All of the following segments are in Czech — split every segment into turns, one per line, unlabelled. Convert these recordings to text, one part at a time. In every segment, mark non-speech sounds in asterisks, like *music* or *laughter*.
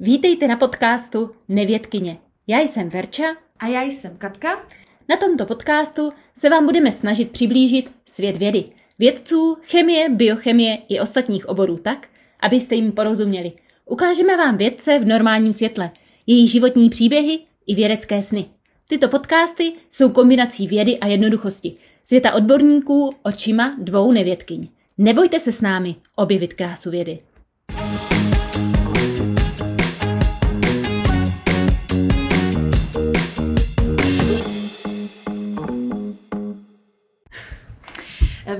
Vítejte na podcastu Nevědkyně. Já jsem Verča.
A já jsem Katka.
Na tomto podcastu se vám budeme snažit přiblížit svět vědy. Vědců, chemie, biochemie i ostatních oborů tak, abyste jim porozuměli. Ukážeme vám vědce v normálním světle, jejich životní příběhy i vědecké sny. Tyto podcasty jsou kombinací vědy a jednoduchosti. Světa odborníků očima dvou nevědkyň. Nebojte se s námi objevit krásu vědy.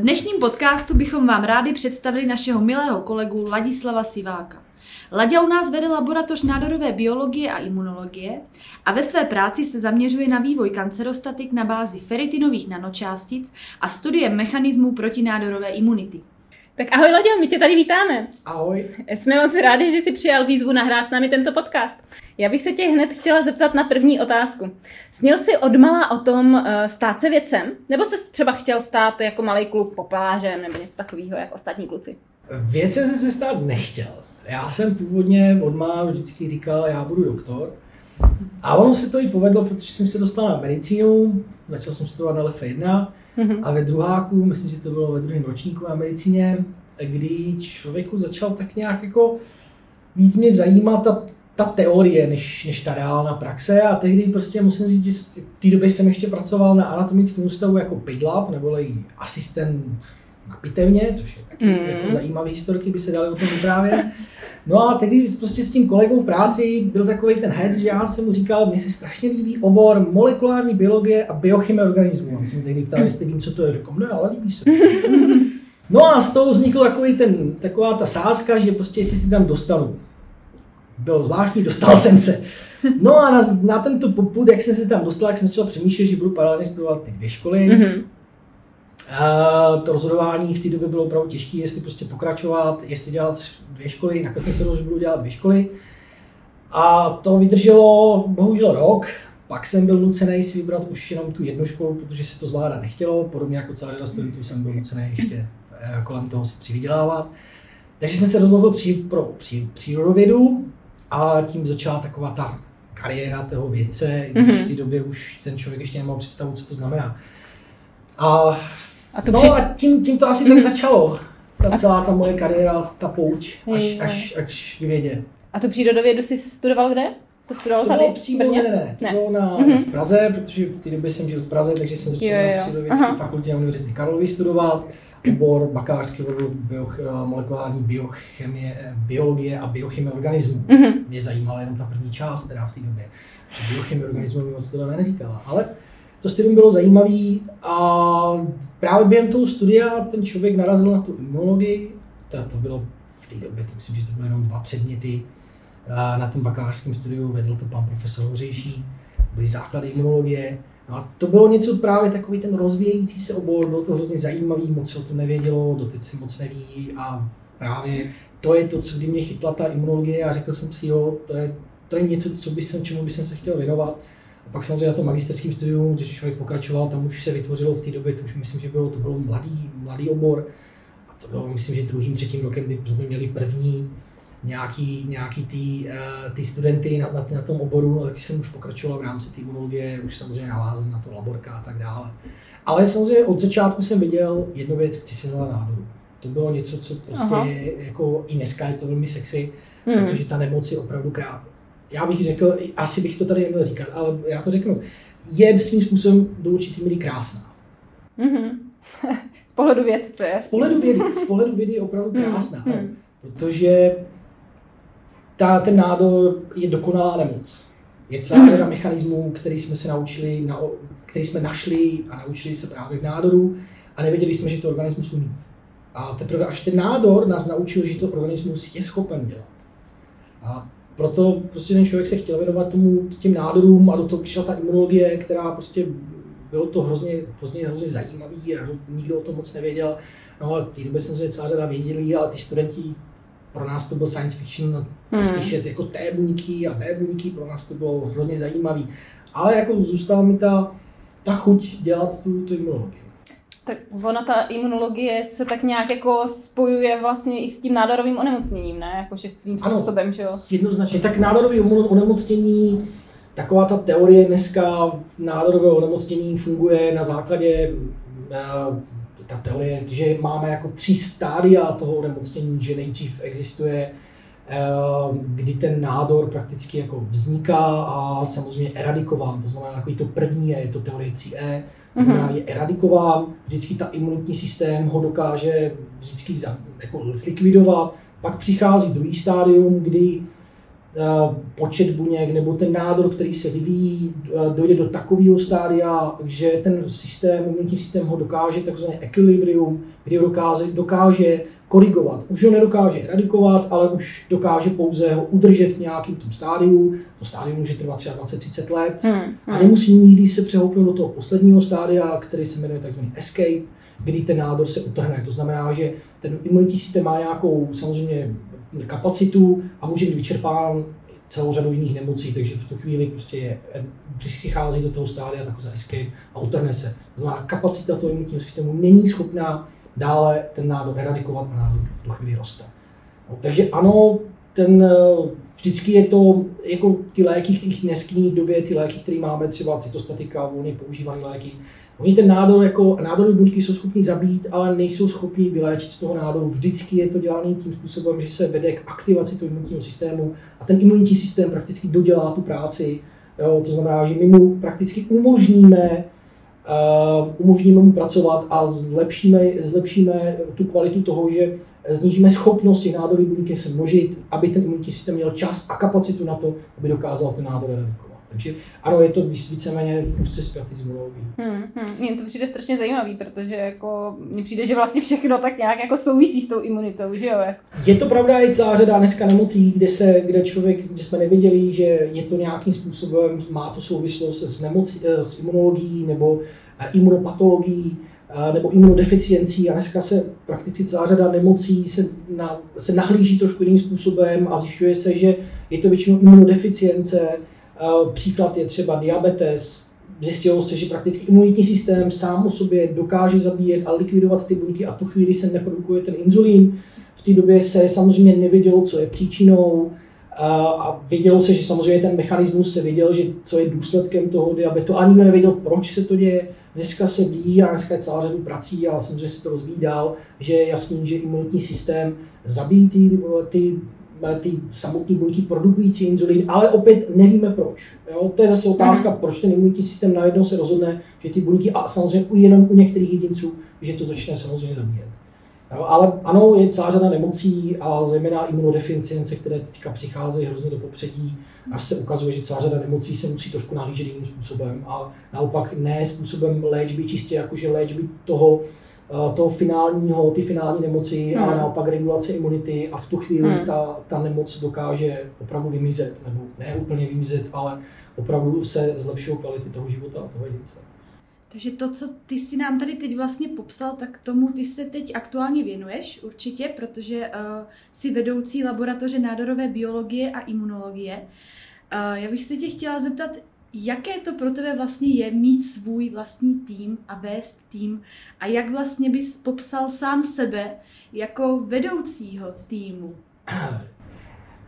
Dnešním podcastu bychom vám rádi představili našeho milého kolegu Ladislava Siváka. Laďa u nás vede laboratoř nádorové biologie a imunologie a ve své práci se zaměřuje na vývoj kancerostatik na bázi feritinových nanočástic a studie mechanismů protinádorové imunity.
Tak ahoj Laďo, my tě tady vítáme.
Ahoj.
Jsme moc rádi, že jsi přijal výzvu nahrát s námi tento podcast. Já bych se tě hned chtěla zeptat na první otázku. Snil jsi odmala o tom uh, stát se vědcem? Nebo jsi třeba chtěl stát jako malý kluk popelářem nebo něco takového, jako ostatní kluci?
Vědcem jsem se stát nechtěl. Já jsem původně odmala vždycky říkal, já budu doktor. A ono se to i povedlo, protože jsem se dostal na medicínu, začal jsem studovat na LF1 mm-hmm. a ve druháku, myslím, že to bylo ve druhém ročníku na medicíně, kdy člověku začal tak nějak jako víc mě zajímat ta, ta teorie, než, než ta reálná praxe a tehdy prostě musím říct, že v té době jsem ještě pracoval na anatomickém ústavu jako PIDLAB, nebo asistent na pitevně, což je taky mm. jako zajímavý historky, by se dali o tom vyprávět. No a tehdy prostě s tím kolegou v práci byl takový ten head, že já jsem mu říkal, mně se strašně líbí obor molekulární biologie a biochemie organismu. A jsem tehdy ptal, jestli vím, co to je. Říkám, ne, ale líbí se. No a z toho vznikl takový ten, taková ta sázka, že prostě jestli si tam dostanu. Bylo zvláštní, dostal jsem se. No a na, na tento popud, jak jsem se tam dostal, jak jsem začal přemýšlet, že budu paralelně studovat ty dvě školy, mm-hmm. A to rozhodování v té době bylo opravdu těžké, jestli prostě pokračovat, jestli dělat dvě školy, nakonec jsem se rozhodl, že budu dělat dvě školy. A to vydrželo bohužel rok, pak jsem byl nucený si vybrat už jenom tu jednu školu, protože se to zvládat nechtělo, podobně jako celá řada studentů jsem byl nucený ještě eh, kolem toho si přivydělávat. Takže jsem se rozhodl při, pro při, přírodovědu a tím začala taková ta kariéra toho vědce, když mm-hmm. v té době už ten člověk ještě nemohl představu, co to znamená. A a to no při... a tím, tím to asi tak začalo. Ta celá ta moje kariéra, ta pouč, až, až, až k vědě.
A tu přírodovědu jsi studoval kde? To studoval
to
tady?
Přímo, ne, ne, ne, to ne. bylo na, mm-hmm. v Praze, protože v té době jsem žil v Praze, takže jsem začal jo, jo. na přírodovědské fakultě na Univerzity Karlovy studovat obor bakalářský obor bio, molekulární biochemie, biologie a biochemie organismu. Mm-hmm. Mě zajímala jenom ta první část, teda v té době. Biochemie organismu mi moc teda neříkala, ale to studium bylo zajímavé a právě během toho studia ten člověk narazil na tu imunologii, to, to bylo v té době, to myslím, že to byly jenom dva předměty, a na tom bakalářském studiu vedl to pan profesor Hořejší, byly základy imunologie, No a to bylo něco právě takový ten rozvíjející se obor, bylo to hrozně zajímavý, moc se o tom nevědělo, doteď se moc neví a právě to je to, co kdy mě chytla ta imunologie a řekl jsem si, jo, to je, to je něco, co by jsem, čemu by jsem se chtěl věnovat. A pak samozřejmě na tom magisterském studiu, když člověk pokračoval, tam už se vytvořilo v té době, to už myslím, že bylo, to bylo mladý, mladý obor. A to bylo, myslím, že druhým, třetím rokem, kdy jsme měli první nějaký, nějaký ty, uh, ty studenty na, na, na, tom oboru, no, takže jsem už pokračoval v rámci té imunologie, už samozřejmě navázal na to laborka a tak dále. Ale samozřejmě od začátku jsem viděl jednu věc, chci si nádoru. To bylo něco, co prostě je, jako i dneska je to velmi sexy, hmm. protože ta nemoc je opravdu krát, já bych řekl, asi bych to tady neměl říkat, ale já to řeknu, je svým způsobem do určitý míry krásná.
Mm-hmm. *laughs* z pohledu vědce,
Z pohledu vědy, z pohledu vědy je opravdu mhm. krásná, mm-hmm. protože ta, ten nádor je dokonalá nemoc. Je celá mm-hmm. řada mechanismů, který jsme se naučili, na, který jsme našli a naučili se právě v nádoru a nevěděli jsme, že to organismus umí. A teprve až ten nádor nás naučil, že to organismus je schopen dělat. A proto prostě ten člověk se chtěl věnovat tomu, těm nádorům a do toho přišla ta imunologie, která prostě bylo to hrozně, hrozně, hrozně zajímavý a nikdo o tom moc nevěděl. No a v té době jsem se celá řada věděli, ale ty studenti, pro nás to byl science fiction, hmm. slyšet jako T buňky a B buňky, pro nás to bylo hrozně zajímavý. Ale jako zůstala mi ta, ta chuť dělat tu, tu imunologii.
Tak ona, ta imunologie se tak nějak jako spojuje vlastně i s tím nádorovým onemocněním, ne? Jakože svým způsobem, že jo?
Jednoznačně. Tak nádorový onemocnění, taková ta teorie dneska nádorového onemocnění funguje na základě ta teorie, že máme jako tři stádia toho onemocnění, že nejdřív existuje eh, kdy ten nádor prakticky jako vzniká a samozřejmě eradikován. To znamená, jako to první je, je to teorie 3E, to znamená, mhm. je eradikován, vždycky ta imunitní systém ho dokáže vždycky za, jako zlikvidovat. Pak přichází druhý stádium, kdy počet buněk nebo ten nádor, který se vyvíjí, uh, dojde do takového stádia, že ten systém, imunitní systém ho dokáže takzvané equilibrium, kdy ho dokáže, dokáže korigovat. Už ho nedokáže eradikovat, ale už dokáže pouze ho udržet v nějakém tom stádiu. To stádium může trvat třeba 20-30 let hmm, hmm. a nemusí nikdy se přehoupnout do toho posledního stádia, který se jmenuje tzv. escape, kdy ten nádor se utrhne. To znamená, že ten imunitní systém má nějakou samozřejmě kapacitu a může být vyčerpán celou řadu jiných nemocí, takže v tu chvíli prostě je, když přichází do toho stádia, tak escape a utrhne se. Znamená, kapacita toho imunitního systému není schopná dále ten nádor eradikovat a nádor v tu chvíli roste. No, takže ano, ten, eh, vždycky je to, jako ty léky, v dneský době, ty léky, které máme, třeba cytostatika, volně používané léky, Oni ten nádor, jako nádorové buňky jsou schopni zabít, ale nejsou schopni vyléčit z toho nádoru. Vždycky je to dělané tím způsobem, že se vede k aktivaci toho imunitního systému a ten imunitní systém prakticky dodělá tu práci. Jo, to znamená, že my mu prakticky umožníme Uh, umožníme mu pracovat a zlepšíme, zlepšíme tu kvalitu toho, že snížíme schopnost těch nádorových buněk se množit, aby ten imunitní systém měl čas a kapacitu na to, aby dokázal ten nádor redukovat. Takže ano, je to víceméně úzce zpětý s imunologií.
Hmm, hmm. Mně to přijde strašně zajímavý, protože jako, mně přijde, že vlastně všechno tak nějak jako souvisí s tou imunitou, že jo?
Je to pravda, je celá řada dneska nemocí, kde, se, kde člověk, kde jsme nevěděli, že je to nějakým způsobem, má to souvislost s, nemocí, eh, s imunologií nebo eh, imunopatologií eh, nebo imunodeficiencí a dneska se prakticky celá řada nemocí se, na, se nahlíží trošku jiným způsobem a zjišťuje se, že je to většinou imunodeficience, Příklad je třeba diabetes. Zjistilo se, že prakticky imunitní systém sám o sobě dokáže zabíjet a likvidovat ty buňky a tu chvíli se neprodukuje ten inzulín. V té době se samozřejmě nevědělo, co je příčinou a vědělo se, že samozřejmě ten mechanismus se věděl, že co je důsledkem toho diabetu a nikdo nevěděl, proč se to děje. Dneska se ví a dneska je celá řadu prací, ale samozřejmě se to rozvíjí dál, že je jasný, že imunitní systém zabíjí ty, ty ty samotné buňky produkující inzulín, ale opět nevíme proč. Jo? To je zase otázka, proč ten imunitní systém najednou se rozhodne, že ty buňky, a samozřejmě jenom u některých jedinců, že to začne samozřejmě zabíjet. Jo? Ale ano, je celá řada nemocí a zejména imunodeficience, které teďka přicházejí hrozně do popředí, až se ukazuje, že celá řada nemocí se musí trošku nahlížet jiným způsobem a naopak ne způsobem léčby, čistě jakože léčby toho, toho finálního, ty finální nemoci, hmm. ale naopak regulace imunity a v tu chvíli hmm. ta, ta nemoc dokáže opravdu vymizet, nebo ne úplně vymizet, ale opravdu se zlepšují kvality toho života a toho jedince.
Takže to, co ty si nám tady teď vlastně popsal, tak tomu ty se teď aktuálně věnuješ určitě, protože uh, jsi vedoucí laboratoře nádorové biologie a imunologie. Uh, já bych se tě chtěla zeptat, jaké to pro tebe vlastně je mít svůj vlastní tým a vést tým a jak vlastně bys popsal sám sebe jako vedoucího týmu? *clears throat*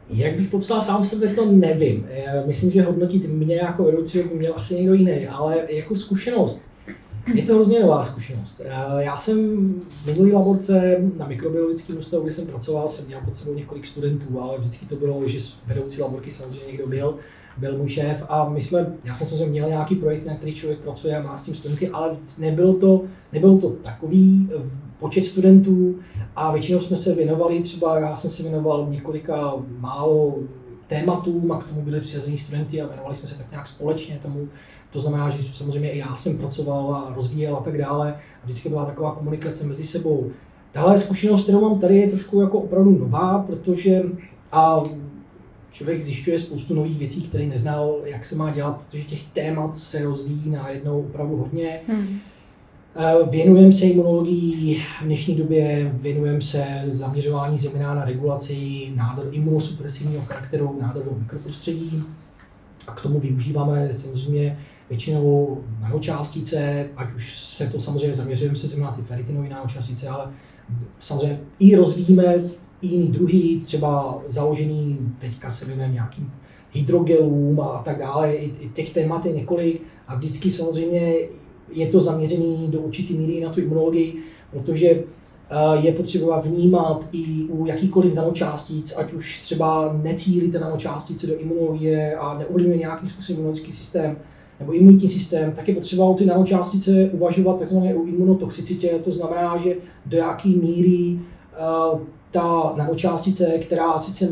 Jak bych popsal sám sebe, to nevím. Myslím, že hodnotit mě jako vedoucího by měl asi někdo jiný, ale jako zkušenost. Je to hrozně nová zkušenost. Já jsem v minulý laborce na mikrobiologickém ústavu, kde jsem pracoval, jsem měl pod sebou několik studentů, ale vždycky to bylo, že vedoucí laborky samozřejmě někdo byl byl můj šéf a my jsme, já jsem samozřejmě měl nějaký projekt, na který člověk pracuje a má s tím studenty, ale nebyl to, nebyl to takový eh, počet studentů a většinou jsme se věnovali, třeba já jsem se věnoval několika málo tématům a k tomu byli přizazení studenty a věnovali jsme se tak nějak společně tomu. To znamená, že samozřejmě i já jsem pracoval a rozvíjel a tak dále. A vždycky byla taková komunikace mezi sebou. Tahle zkušenost, kterou mám tady, je trošku jako opravdu nová, protože a člověk zjišťuje spoustu nových věcí, které neznal, jak se má dělat, protože těch témat se rozvíjí najednou opravdu hodně. Hmm. Eh, věnujeme se imunologii v dnešní době, věnujeme se zaměřování zejména na regulaci nádor imunosupresivního charakteru nádorového mikroprostředí a k tomu využíváme samozřejmě většinou nanočástice, ať už se to samozřejmě zaměřujeme se na ty feritinové nanočástice, ale samozřejmě i rozvíjíme jiný druhý, třeba založený, teďka se věnujeme nějakým hydrogelům a tak dále, i, i těch témat je několik a vždycky samozřejmě je to zaměřený do určité míry na tu imunologii, protože eh, je potřeba vnímat i u jakýkoliv nanočástic, ať už třeba necílíte nanočástice do imunologie a neovlivňuje nějaký způsob imunologický systém nebo imunitní systém, tak je potřeba u ty nanočástice uvažovat takzvané o imunotoxicitě, to znamená, že do jaké míry uh, ta nanočástice, která sice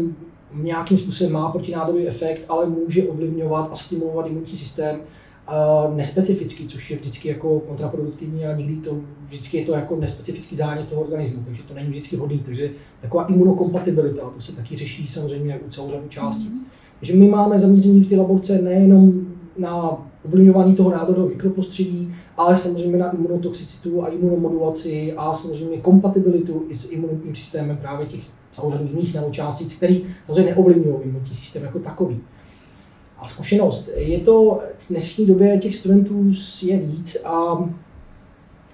nějakým způsobem má protinádorový efekt, ale může ovlivňovat a stimulovat imunitní systém, uh, nespecificky, což je vždycky jako kontraproduktivní a nikdy to, vždycky je to jako nespecifický zánět toho organismu, takže to není vždycky vhodný. Takže taková imunokompatibilita, to se taky řeší samozřejmě u celou řadu částic. Mm-hmm. Takže my máme zaměření v té laborce nejenom na ovlivňování toho nádorového mikroprostředí, ale samozřejmě na imunotoxicitu a imunomodulaci a samozřejmě kompatibilitu i s imunitním systémem právě těch samozřejmě jiných nanočástic, který samozřejmě neovlivňují imunitní systém jako takový. A zkušenost. Je to v dnešní době těch studentů je víc a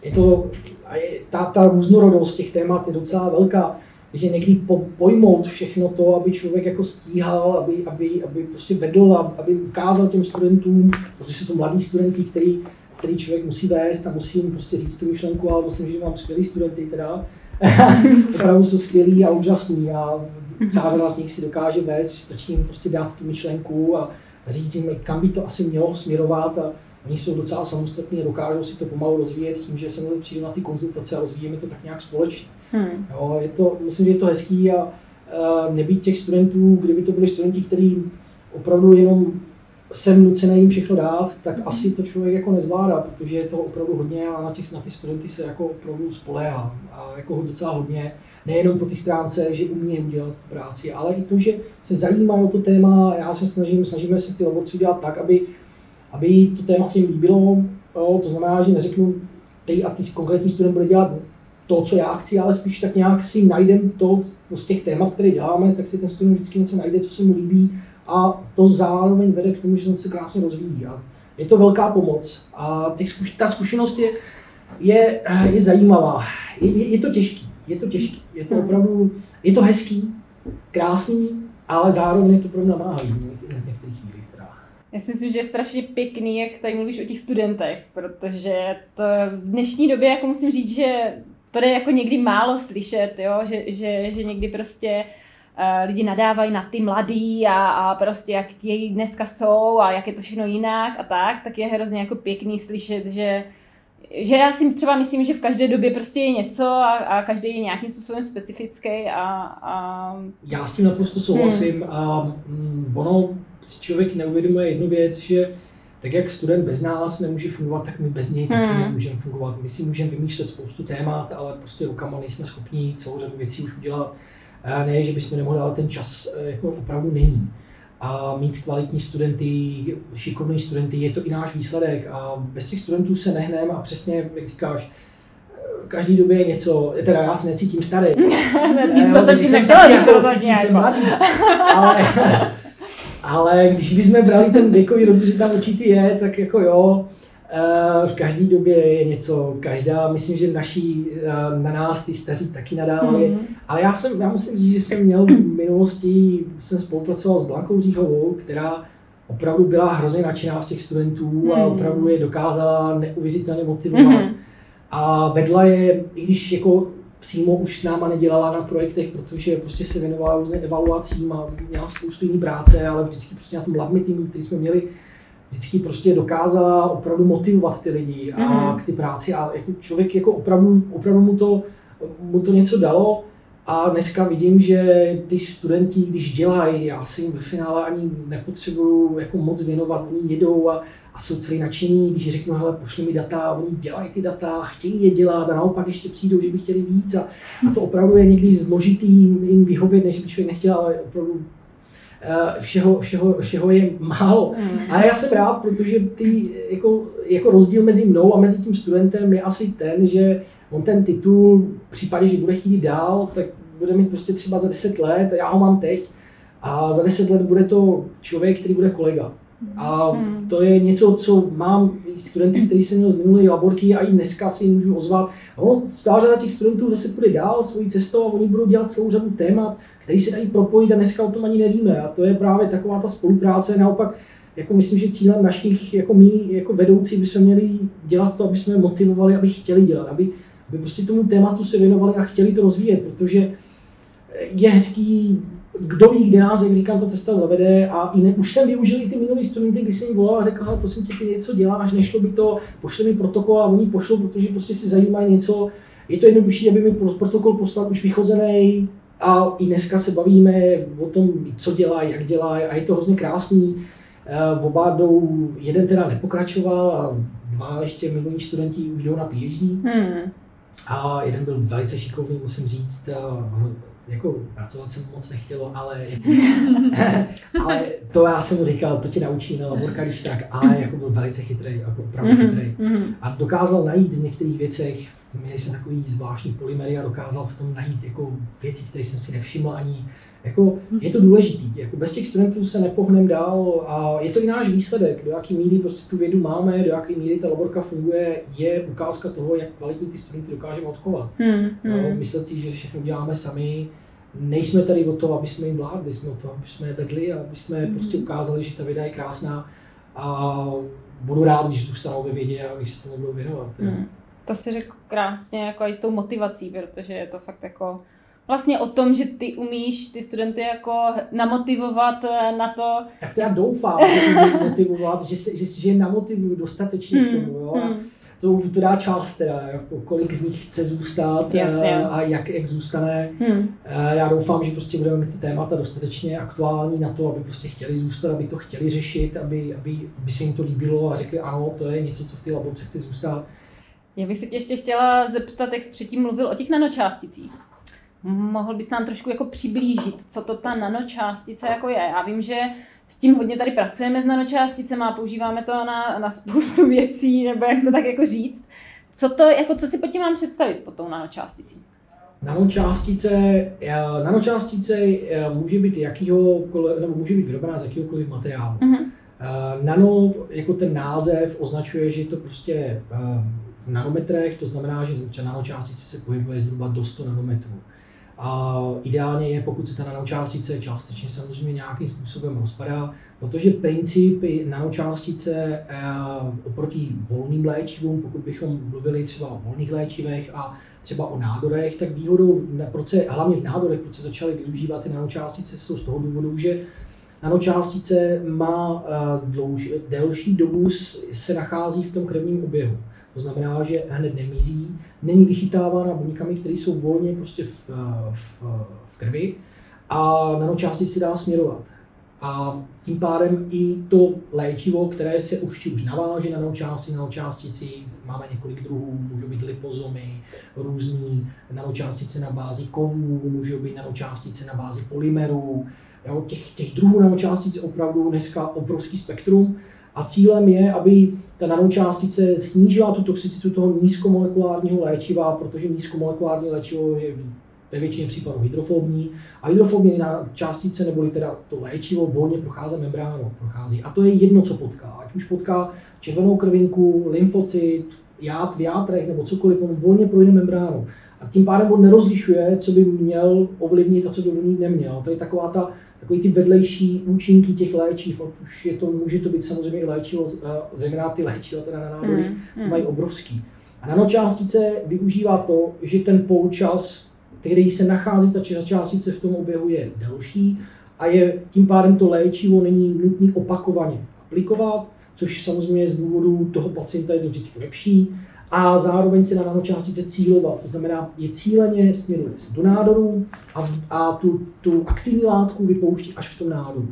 je to, a je, ta, ta různorodost těch témat je docela velká že někdy po, pojmout všechno to, aby člověk jako stíhal, aby, aby, aby prostě vedl, aby ukázal těm studentům, protože jsou to mladí studenti, který, který člověk musí vést a musí jim prostě říct tu myšlenku, ale myslím, že mám skvělý studenty teda. *laughs* Opravdu jsou skvělí a úžasní a celá z nich si dokáže vést, že stačí jim prostě dát tu myšlenku a říct jim, kam by to asi mělo směrovat a oni jsou docela samostatní a dokážou si to pomalu rozvíjet s tím, že se přijdu na ty konzultace a rozvíjeme to tak nějak společně. Hmm. Jo, je to, myslím, že je to hezký a uh, nebýt těch studentů, kdyby to byli studenti, kteří opravdu jenom jsem nucený jim všechno dát, tak hmm. asi to člověk jako nezvládá, protože je to opravdu hodně a na, těch, na ty studenty se jako opravdu spoléhá. A jako docela hodně, nejenom po té stránce, že umí udělat práci, ale i to, že se zajímají o to téma. Já se snažím, snažíme se ty laborci dělat tak, aby, aby to téma se jim líbilo. Jo, to znamená, že neřeknu, ty a ty konkrétní student bude dělat to, co já chci, ale spíš tak nějak si najdem to z těch témat, které děláme, tak si ten student vždycky něco najde, co se mu líbí a to zároveň vede k tomu, že se krásně rozvíjí. A je to velká pomoc a těch zkuš- ta zkušenost je, je, je zajímavá. Je, je, je to těžký, je to těžký, je to opravdu, je to hezký, krásný, ale zároveň je to pro mě namáhavý v některých chvílích.
Já si myslím, že je strašně pěkný, jak tady mluvíš o těch studentech, protože to v dnešní době jako musím říct, že to je jako někdy málo slyšet, jo? Že, že, že někdy prostě uh, lidi nadávají na ty mladý a, a prostě jak její dneska jsou a jak je to všechno jinak a tak, tak je hrozně jako pěkný slyšet, že že já si třeba myslím, že v každé době prostě je něco a, a každý je nějakým způsobem specifický a, a...
Já s tím naprosto souhlasím hmm. a mm, ono si člověk neuvědomuje jednu věc, že tak jak student bez nás nemůže fungovat, tak my bez něj taky hmm. nemůžeme fungovat. My si můžeme vymýšlet spoustu témat, ale prostě rukama nejsme schopni celou řadu věcí už udělat. Ne, že bychom nemohli, ale ten čas eh, jako opravdu není. A mít kvalitní studenty, šikovní studenty, je to i náš výsledek. A bez těch studentů se nehneme a přesně, jak říkáš, každý době je něco, teda já se necítím starý. *laughs*
Tím to jsem
nechtěla ale, ale když bychom brali ten věkový rozdíl, že tam určitý je, tak jako jo, v každé době je něco, každá, myslím, že naší, eh, na nás ty staří taky nadávali, mm. ale já jsem, já musím říct, že jsem měl v minulosti, jsem spolupracoval s Blankou Říhovou, která opravdu byla hrozně nadšená z těch studentů mm. a hmm. opravdu je dokázala neuvěřitelně motivovat. Mm. A vedla je, i když jako přímo už s náma nedělala na projektech, protože prostě se věnovala různě evaluacím a měla spoustu jiný práce, ale vždycky prostě na tom labmi týmu, který jsme měli, vždycky prostě dokázala opravdu motivovat ty lidi a mm-hmm. k ty práci a jako člověk jako opravdu, opravdu mu, to, mu to něco dalo a dneska vidím, že ty studenti, když dělají, já si jim ve finále ani nepotřebuju jako moc věnovat, oni jedou a a jsou celý nadšení, když řeknu, hele, pošli mi data, oni dělají ty data, chtějí je dělat a naopak ještě přijdou, že by chtěli víc a, a to opravdu je někdy zložitý jim vyhovět, než by člověk nechtěl, ale opravdu všeho, všeho, všeho je málo. Mm. A já jsem rád, protože ty, jako, jako rozdíl mezi mnou a mezi tím studentem je asi ten, že on ten titul, v případě, že bude chtít dál, tak bude mít prostě třeba za 10 let, já ho mám teď, a za 10 let bude to člověk, který bude kolega A to je něco, co mám studenty, kteří jsem měl z minulé laborky a i dneska si můžu ozvat. A ono, řada těch studentů zase půjde dál svojí cestou a oni budou dělat celou řadu témat, které se dají propojit a dneska o tom ani nevíme. A to je právě taková ta spolupráce. Naopak, jako myslím, že cílem našich, jako my, jako vedoucí, bychom měli dělat to, aby jsme motivovali, aby chtěli dělat, aby, aby prostě tomu tématu se věnovali a chtěli to rozvíjet, protože je hezký kdo ví, kde nás, jak říkám, ta cesta zavede a i ne, už jsem využil i ty minulý studenty, když jsem jim volal a řekl, ale prosím tě, ty něco děláš, nešlo by to, pošli mi protokol a oni pošlou, protože prostě si zajímají něco, je to jednodušší, aby mi protokol poslal už vychozený a i dneska se bavíme o tom, co dělají, jak dělají a je to hrozně krásný. Eh, oba jdou, jeden teda nepokračoval a dva ještě minulí studenti už jdou na PhD. Hmm. A jeden byl velice šikovný, musím říct, jako pracovat jsem moc nechtělo, ale, *laughs* ale to já jsem mu říkal, to tě naučí na laborka, když tak, ale jako byl velice chytrý, jako opravdu mm-hmm. chytrý. A dokázal najít v některých věcech, měli jsem takový zvláštní polymery a dokázal v tom najít jako věci, které jsem si nevšiml ani, jako, je to důležitý, jako bez těch studentů se nepohneme dál a je to i náš výsledek, do jaký míry prostě tu vědu máme, do jaké míry ta laborka funguje, je ukázka toho, jak kvalitní ty studenty dokážeme odchovat. Hmm, hmm. myslet si, že všechno děláme sami, nejsme tady o to, aby jsme jim vládli, jsme o to, aby jsme je vedli a aby jsme hmm. prostě ukázali, že ta věda je krásná a budu rád, když zůstanou ve vědě a když se tomu budou věnovat. Hmm.
To si řekl krásně jako i s tou motivací, protože je to fakt jako vlastně o tom, že ty umíš ty studenty jako namotivovat eh, na to.
Tak to já doufám, že motivovat, že, se, že, že je namotivuju dostatečně hmm. k tomu. Jo? Hmm. To, to dá část teda, jako kolik z nich chce zůstat Jasně. Eh, a jak, jak zůstane. Hmm. Eh, já doufám, že prostě budeme mít ty témata dostatečně aktuální na to, aby prostě chtěli zůstat, aby to chtěli řešit, aby, aby, aby se jim to líbilo a řekli, ano, to je něco, co v té laborce chce zůstat.
Já bych se tě ještě chtěla zeptat, jak jsi předtím mluvil o těch nanočásticích. Mohl bys nám trošku jako přiblížit, co to ta nanočástice jako je? Já vím, že s tím hodně tady pracujeme s nanočásticemi a používáme to na, na spoustu věcí, nebo jak to tak jako říct. Co to, jako co si pod tím mám představit pod tou nanočásticí?
Nanočástice, eh, nanočástice eh, může být jakýho, nebo může být vyrobená z jakýhokoliv materiálu. Uh-huh. Nano, jako ten název, označuje, že to prostě v nanometrech, to znamená, že nanočástice se pohybuje zhruba do 100 nanometrů. A ideálně je, pokud se ta nanočástice částečně samozřejmě nějakým způsobem rozpadá, protože princip nanočástice eh, oproti volným léčivům, pokud bychom mluvili třeba o volných léčivech a třeba o nádorech, tak výhodou, proč se, hlavně v nádorech, proč se začaly využívat ty nanočástice, jsou z toho důvodu, že nanočástice má eh, dlouž, delší dobu se nachází v tom krevním oběhu. To znamená, že hned nemizí, není vychytávána buňkami, které jsou volně prostě v, v, v krvi a nanočástice se dá směrovat. A tím pádem i to léčivo, které se už už naváže na nanočásti, nanočástici, máme několik druhů, můžou být lipozomy, různý nanočástice na bázi kovů, můžou být nanočástice na bázi polymerů. Těch, těch druhů nanočástic je opravdu dneska obrovský spektrum a cílem je, aby ta nanočástice snížila tu toxicitu toho nízkomolekulárního léčiva, protože nízkomolekulární léčivo je ve většině případů hydrofobní a hydrofobní na částice neboli teda to léčivo volně prochází membránou, prochází. A to je jedno, co potká. Ať už potká červenou krvinku, lymfocyt, ját v játrech nebo cokoliv, on volně projde membránou. A tím pádem on nerozlišuje, co by měl ovlivnit a co by ovlivnit neměl. To je taková ta takový ty vedlejší účinky těch léčiv, už je to, může to být samozřejmě i léčivo, eh, zejména ty léčiva teda na nádory, mm, mm. mají obrovský. A nanočástice využívá to, že ten poločas, který se nachází ta částice v tom oběhu, je delší a je tím pádem to léčivo není nutné opakovaně aplikovat, což samozřejmě z důvodu toho pacienta je to vždycky lepší a zároveň se na nanočástice cílovat. To znamená, je cíleně směruje se do nádoru a, a tu, tu aktivní látku vypouští až v tom nádoru.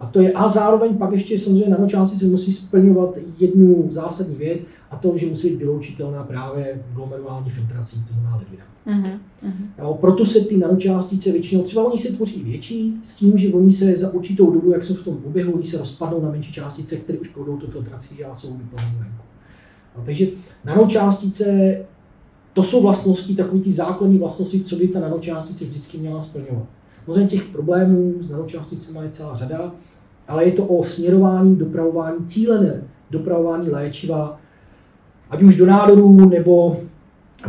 A to je a zároveň pak ještě samozřejmě nanočástice musí splňovat jednu zásadní věc a to, že musí být vyloučitelná právě glomerulální filtrací, to znamená ledvina. Uh-huh, uh-huh. Jo, proto se ty nanočástice většinou, třeba oni se tvoří větší, s tím, že oni se za určitou dobu, jak jsou v tom oběhu, oni se rozpadnou na menší částice, které už projdou tu filtrací a jsou vyplněny venku. No, takže nanočástice, to jsou vlastnosti, takové ty základní vlastnosti, co by ta nanočástice vždycky měla splňovat. Možná těch problémů s nanočásticemi je celá řada. ale je to o směrování, dopravování, cílené dopravování léčiva, ať už do nádorů, nebo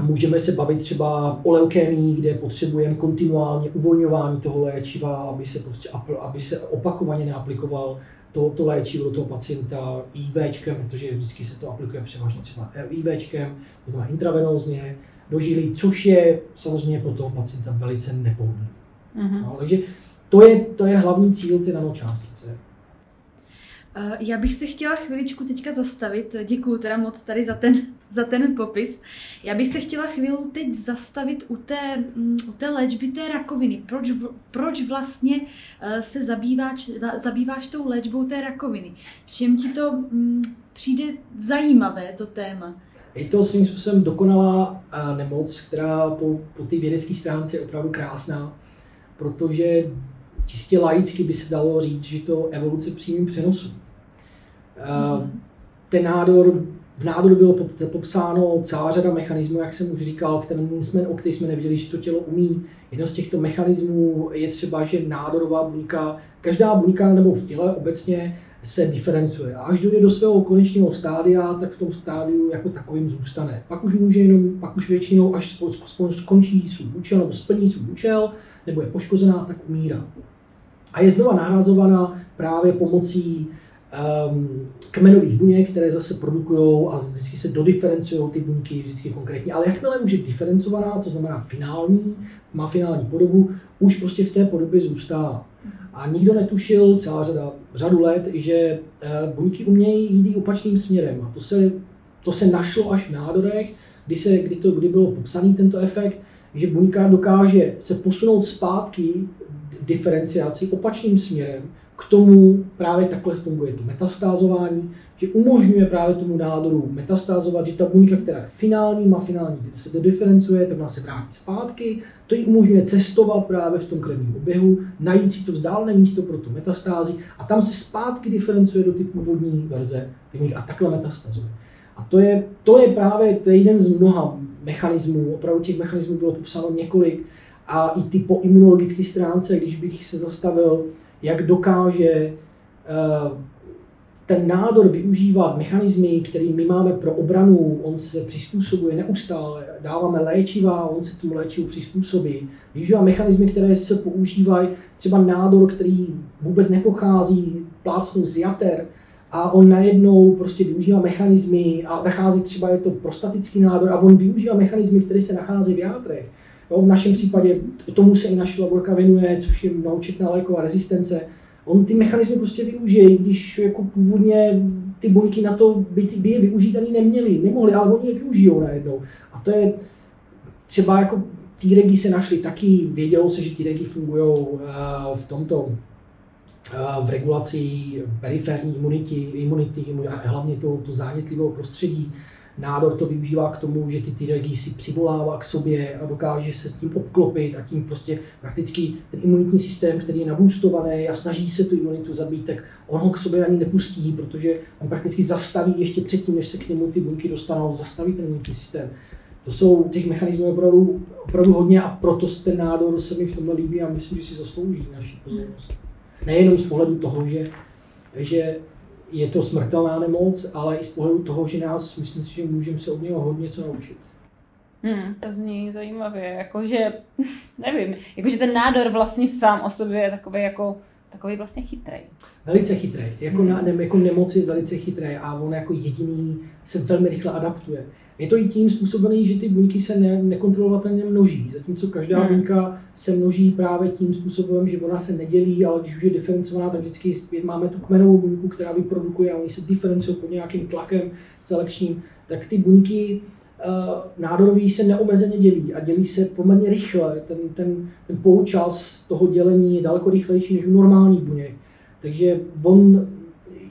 můžeme se bavit třeba o leukémii, kde potřebujeme kontinuálně uvolňování toho léčiva, aby se, prostě, aby se opakovaně neaplikoval to, to léčivo do toho pacienta IVčkem, protože vždycky se to aplikuje převážně třeba IVčkem, to znamená intravenózně, do žily, což je samozřejmě pro toho pacienta velice nepohodlné. Mm-hmm. No, takže to je, to je hlavní cíl ty nanočástice.
Eh, já bych se chtěla chviličku teďka zastavit, děkuji teda moc tady za ten, za ten popis. Já bych se chtěla chvíli teď zastavit u té, mm, u té léčby té rakoviny. Proč, proč vlastně eh, se zabýváš, zabýváš tou léčbou té rakoviny? V čem ti to mm, přijde zajímavé, to téma?
Je to svým způsobem dokonalá eh, nemoc, která po, po té vědecké stránce je opravdu krásná, protože čistě laicky by se dalo říct, že to evoluce přímým přenosu. Mm. Ten nádor, v nádoru bylo popsáno celá řada mechanismů, jak jsem už říkal, které jsme, o kterých jsme nevěděli, že to tělo umí. Jedno z těchto mechanismů je třeba, že nádorová buňka, každá buňka nebo v těle obecně se diferencuje. A až dojde do svého konečného stádia, tak v tom stádiu jako takovým zůstane. Pak už může jenom, pak už většinou, až skončí svůj účel nebo splní svůj účel, nebo je poškozená, tak umírá. A je znova nahrazovaná právě pomocí um, kmenových buněk, které zase produkují a vždycky se dodiferencují ty buňky, vždycky konkrétně. Ale jakmile už je diferencovaná, to znamená finální, má finální podobu, už prostě v té podobě zůstává. A nikdo netušil celá řada, řadu let, že uh, buňky umějí jít opačným směrem. A to se, to se našlo až v nádorech, kdy, se, kdy, to, kdy byl popsaný tento efekt, že buňka dokáže se posunout zpátky diferenciaci opačným směrem, k tomu právě takhle funguje to metastázování, že umožňuje právě tomu nádoru metastázovat, že ta buňka, která je finální, má finální, se diferencuje, tak ona se vrátí zpátky, to jí umožňuje cestovat právě v tom krevním oběhu, najít si to vzdálené místo pro tu metastázi a tam se zpátky diferencuje do ty původní verze a takhle metastazuje. A to je, to je právě to je jeden z mnoha mechanismů, opravdu těch mechanismů bylo popsáno několik a i ty po imunologické stránce, když bych se zastavil jak dokáže eh, ten nádor využívat mechanismy, které my máme pro obranu, on se přizpůsobuje neustále, dáváme léčiva, on se tomu léčivu přizpůsobí. Využívá mechanismy, které se používají, třeba nádor, který vůbec nepochází plácnu z jater, a on najednou prostě využívá mechanismy a nachází třeba je to prostatický nádor a on využívá mechanismy, které se nachází v játrech. Jo, v našem případě tomu se i naše laborka věnuje, což je naučitná léková rezistence. On ty mechanismy prostě využije, když jako původně ty buňky na to by, by je využít ani neměli, nemohli, ale oni je využijou najednou. A to je třeba jako ty regi se našly taky, vědělo se, že ty regi fungují uh, v tomto uh, v regulaci periferní imunity, imunity hlavně to, to zánětlivého prostředí. Nádor to využívá k tomu, že ty T si přivolává k sobě a dokáže se s tím obklopit a tím prostě prakticky ten imunitní systém, který je nabůstovaný a snaží se tu imunitu zabít, tak on ho k sobě ani nepustí, protože on prakticky zastaví ještě předtím, než se k němu ty buňky dostanou, zastaví ten imunitní systém. To jsou těch mechanismů opravdu, opravdu hodně a proto ten nádor se mi v tomhle líbí a myslím, že si zaslouží naši pozornost. Nejenom z pohledu toho, že, že je to smrtelná nemoc, ale i z pohledu toho, že nás, myslím si, že můžeme se od něho hodně co naučit.
Hmm, to zní zajímavě, jakože, *laughs* nevím, jakože ten nádor vlastně sám o sobě je takový jako takový vlastně chytrý.
Velice chytrý. Jako, hmm. na, ne, jako nemoc je velice chytrý a on jako jediný se velmi rychle adaptuje. Je to i tím způsobený, že ty buňky se ne, nekontrolovatelně množí, zatímco každá hmm. buňka se množí právě tím způsobem, že ona se nedělí, ale když už je diferencovaná, tak vždycky máme tu kmenovou buňku, která vyprodukuje a oni se diferencují pod nějakým tlakem selekčním, tak ty buňky uh, nádorový se neomezeně dělí a dělí se poměrně rychle. Ten, ten, ten poločas toho dělení je daleko rychlejší než u normálních buněk. Takže on,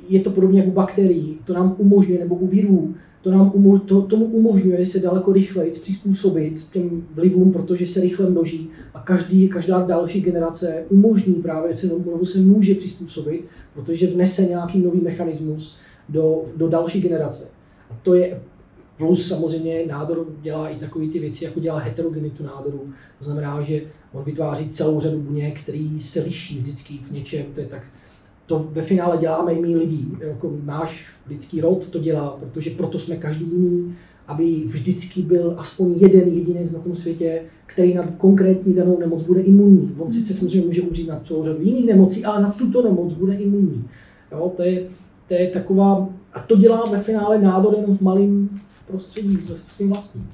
je to podobně jako u bakterií, to nám umožňuje, nebo u virů, to nám umož, to, tomu umožňuje se daleko rychleji přizpůsobit těm vlivům, protože se rychle množí a každý, každá další generace umožní právě se, nebo se může přizpůsobit, protože vnese nějaký nový mechanismus do, do další generace. A to je plus samozřejmě nádor dělá i takové ty věci, jako dělá heterogenitu nádoru. To znamená, že on vytváří celou řadu buněk, které se liší vždycky v něčem. To je tak to ve finále děláme i my lidí. Jako náš lidský rod to dělá, protože proto jsme každý jiný, aby vždycky byl aspoň jeden jedinec na tom světě, který na konkrétní danou nemoc bude imunní. On sice samozřejmě může umřít na celou řadu jiných nemocí, ale na tuto nemoc bude imunní. Jo, to, je, to je taková, a to dělá ve finále nádor jenom v malém prostředí, v tím vlastním.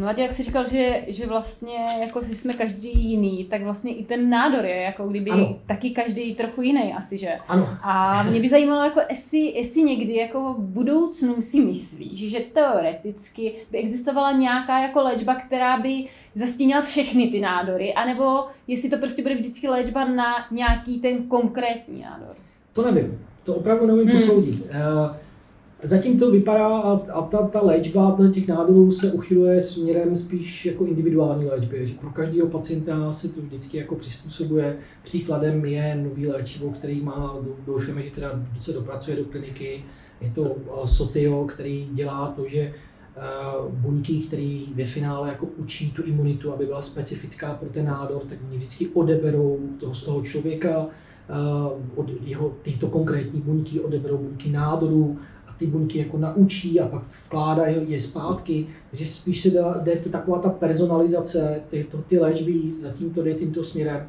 Mladě, jak jsi říkal, že, že vlastně jako že jsme každý jiný, tak vlastně i ten nádor je jako kdyby ano. taky každý trochu jiný asi, že?
Ano.
A mě by zajímalo, jako jestli, jestli někdy jako v budoucnu si myslíš, že teoreticky by existovala nějaká jako léčba, která by zastínila všechny ty nádory, anebo jestli to prostě bude vždycky léčba na nějaký ten konkrétní nádor?
To nevím. To opravdu nevím hmm. posoudit. Uh, Zatím to vypadá a, a ta, ta léčba těch nádorů se uchyluje směrem spíš jako individuální léčby, že pro každého pacienta se to vždycky jako přizpůsobuje. Příkladem je nový léčivo, který má, doufáme, že teda se dopracuje do kliniky, je to eh, Sotio, který dělá to, že eh, buňky, které ve finále jako učí tu imunitu, aby byla specifická pro ten nádor, tak oni vždycky odeberou toho z toho člověka, eh, od jeho tyto konkrétní buňky odeberou buňky nádoru, ty buňky jako naučí a pak vkládá je zpátky. Takže spíš se dá, jde taková ta personalizace, ty, to, ty léčby zatím to jde tímto směrem.